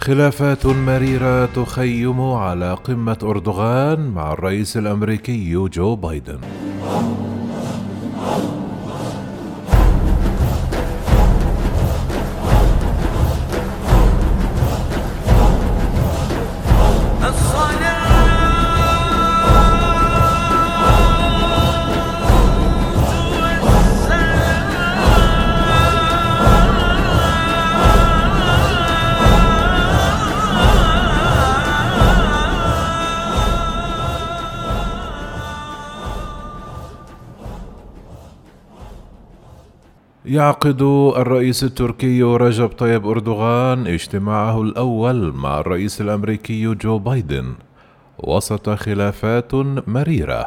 خلافات مريرة تخيم على قمة أردوغان مع الرئيس الأمريكي جو بايدن. يعقد الرئيس التركي رجب طيب أردوغان اجتماعه الأول مع الرئيس الأمريكي جو بايدن. وسط خلافات مريرة.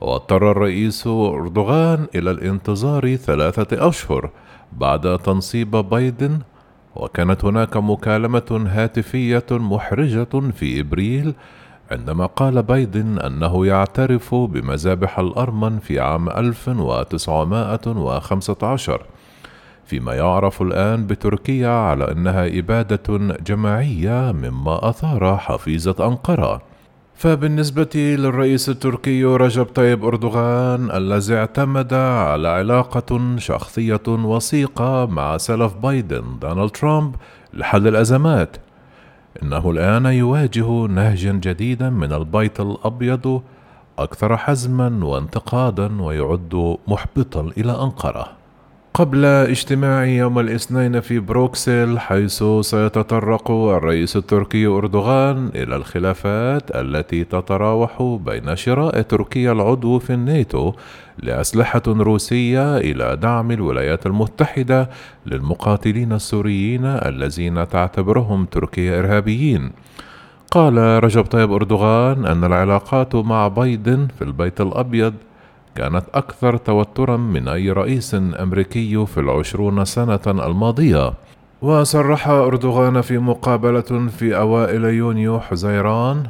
واضطر الرئيس أردوغان إلى الانتظار ثلاثة أشهر بعد تنصيب بايدن. وكانت هناك مكالمة هاتفية محرجة في إبريل عندما قال بايدن أنه يعترف بمذابح الأرمن في عام 1915 فيما يعرف الآن بتركيا على أنها إبادة جماعية مما أثار حفيظة أنقرة. فبالنسبة للرئيس التركي رجب طيب أردوغان الذي اعتمد على علاقة شخصية وثيقة مع سلف بايدن دونالد ترامب لحل الأزمات إنه الآن يواجه نهجا جديدا من البيت الأبيض أكثر حزما وانتقادا ويعد محبطا إلى أنقرة. قبل اجتماع يوم الاثنين في بروكسل حيث سيتطرق الرئيس التركي أردوغان إلى الخلافات التي تتراوح بين شراء تركيا العضو في الناتو لأسلحة روسية إلى دعم الولايات المتحدة للمقاتلين السوريين الذين تعتبرهم تركيا إرهابيين. قال رجب طيب أردوغان أن العلاقات مع بايدن في البيت الأبيض كانت أكثر توترا من أي رئيس أمريكي في العشرون سنة الماضية. وصرح أردوغان في مقابلة في أوائل يونيو حزيران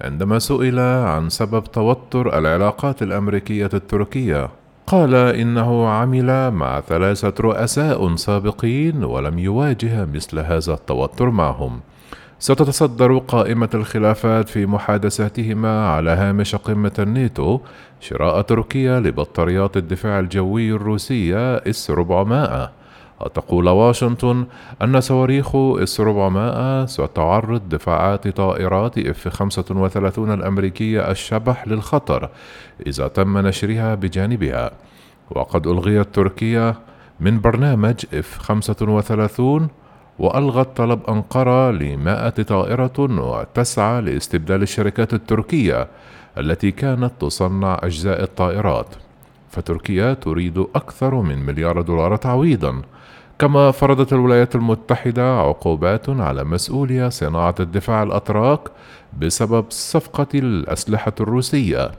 عندما سئل عن سبب توتر العلاقات الأمريكية التركية. قال إنه عمل مع ثلاثة رؤساء سابقين ولم يواجه مثل هذا التوتر معهم. ستتصدر قائمة الخلافات في محادثاتهما على هامش قمة الناتو شراء تركيا لبطاريات الدفاع الجوي الروسية S-400 وتقول واشنطن أن صواريخ S-400 ستعرض دفاعات طائرات F-35 الأمريكية الشبح للخطر إذا تم نشرها بجانبها. وقد ألغيت تركيا من برنامج F-35 وألغت طلب أنقرة لمائة طائرة وتسعى لاستبدال الشركات التركية التي كانت تصنع أجزاء الطائرات. فتركيا تريد أكثر من مليار دولار تعويضا. كما فرضت الولايات المتحدة عقوبات على مسؤولي صناعة الدفاع الأتراك بسبب صفقة الأسلحة الروسية.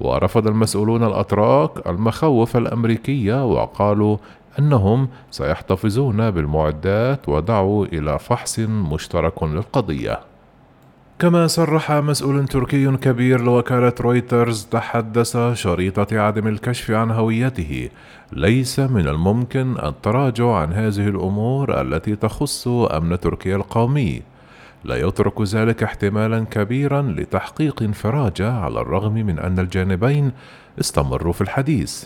ورفض المسؤولون الأتراك المخاوف الأمريكية وقالوا أنهم سيحتفظون بالمعدات ودعوا إلى فحص مشترك للقضية. كما صرح مسؤول تركي كبير لوكالة رويترز تحدث شريطة عدم الكشف عن هويته. ليس من الممكن التراجع عن هذه الأمور التي تخص أمن تركيا القومي. لا يترك ذلك احتمالا كبيرا لتحقيق انفراجة على الرغم من أن الجانبين استمروا في الحديث.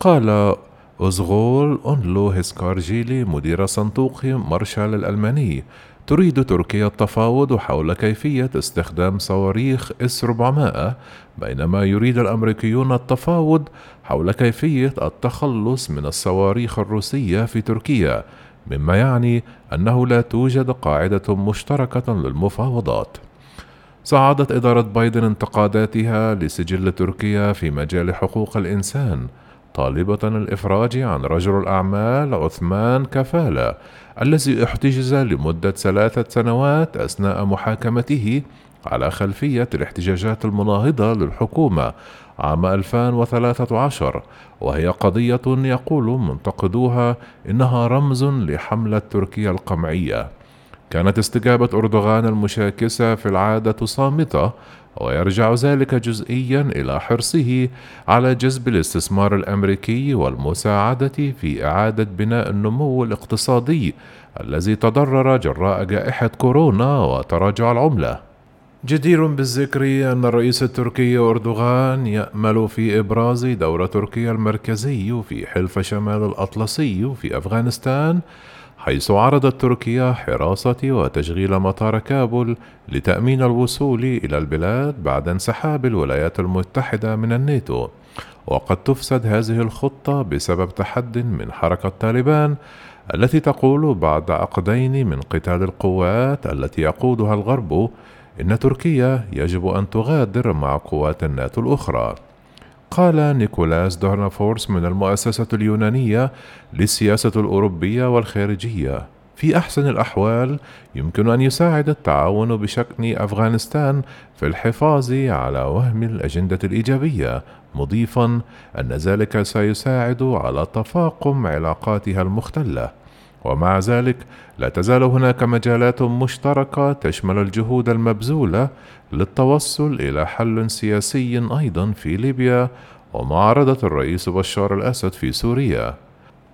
قال أزغول أونلو هسكارجيلي مدير صندوق مارشال الألماني. تريد تركيا التفاوض حول كيفية استخدام صواريخ إس 400 بينما يريد الأمريكيون التفاوض حول كيفية التخلص من الصواريخ الروسية في تركيا مما يعني أنه لا توجد قاعدة مشتركة للمفاوضات. صعدت إدارة بايدن انتقاداتها لسجل تركيا في مجال حقوق الإنسان. طالبة الإفراج عن رجل الأعمال عثمان كفالة الذي احتجز لمدة ثلاثة سنوات أثناء محاكمته على خلفية الاحتجاجات المناهضة للحكومة عام 2013 وهي قضية يقول منتقدوها إنها رمز لحملة تركيا القمعية. كانت استجابة أردوغان المشاكسة في العادة صامتة ويرجع ذلك جزئيا إلى حرصه على جذب الاستثمار الأمريكي والمساعدة في إعادة بناء النمو الاقتصادي الذي تضرر جراء جائحة كورونا وتراجع العملة. جدير بالذكر أن الرئيس التركي أردوغان يأمل في إبراز دور تركيا المركزي في حلف شمال الأطلسي في أفغانستان حيث عرضت تركيا حراسة وتشغيل مطار كابول لتأمين الوصول إلى البلاد بعد انسحاب الولايات المتحدة من الناتو. وقد تفسد هذه الخطة بسبب تحد من حركة طالبان التي تقول بعد عقدين من قتال القوات التي يقودها الغرب إن تركيا يجب أن تغادر مع قوات الناتو الأخرى. قال نيكولاس دورنافورس من المؤسسة اليونانية للسياسة الأوروبية والخارجية. في أحسن الأحوال يمكن أن يساعد التعاون بشأن أفغانستان في الحفاظ على وهم الأجندة الإيجابية مضيفا أن ذلك سيساعد على تفاقم علاقاتها المختلة. ومع ذلك لا تزال هناك مجالات مشتركة تشمل الجهود المبذولة للتوصل إلى حل سياسي أيضا في ليبيا ومعارضة الرئيس بشار الأسد في سوريا.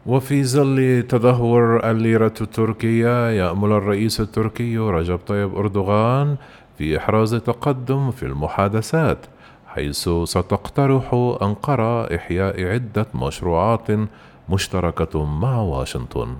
وفي ظل تدهور الليرة التركية يأمل الرئيس التركي رجب طيب أردوغان في إحراز تقدم في المحادثات حيث ستقترح أنقرة إحياء عدة مشروعات مشتركة مع واشنطن.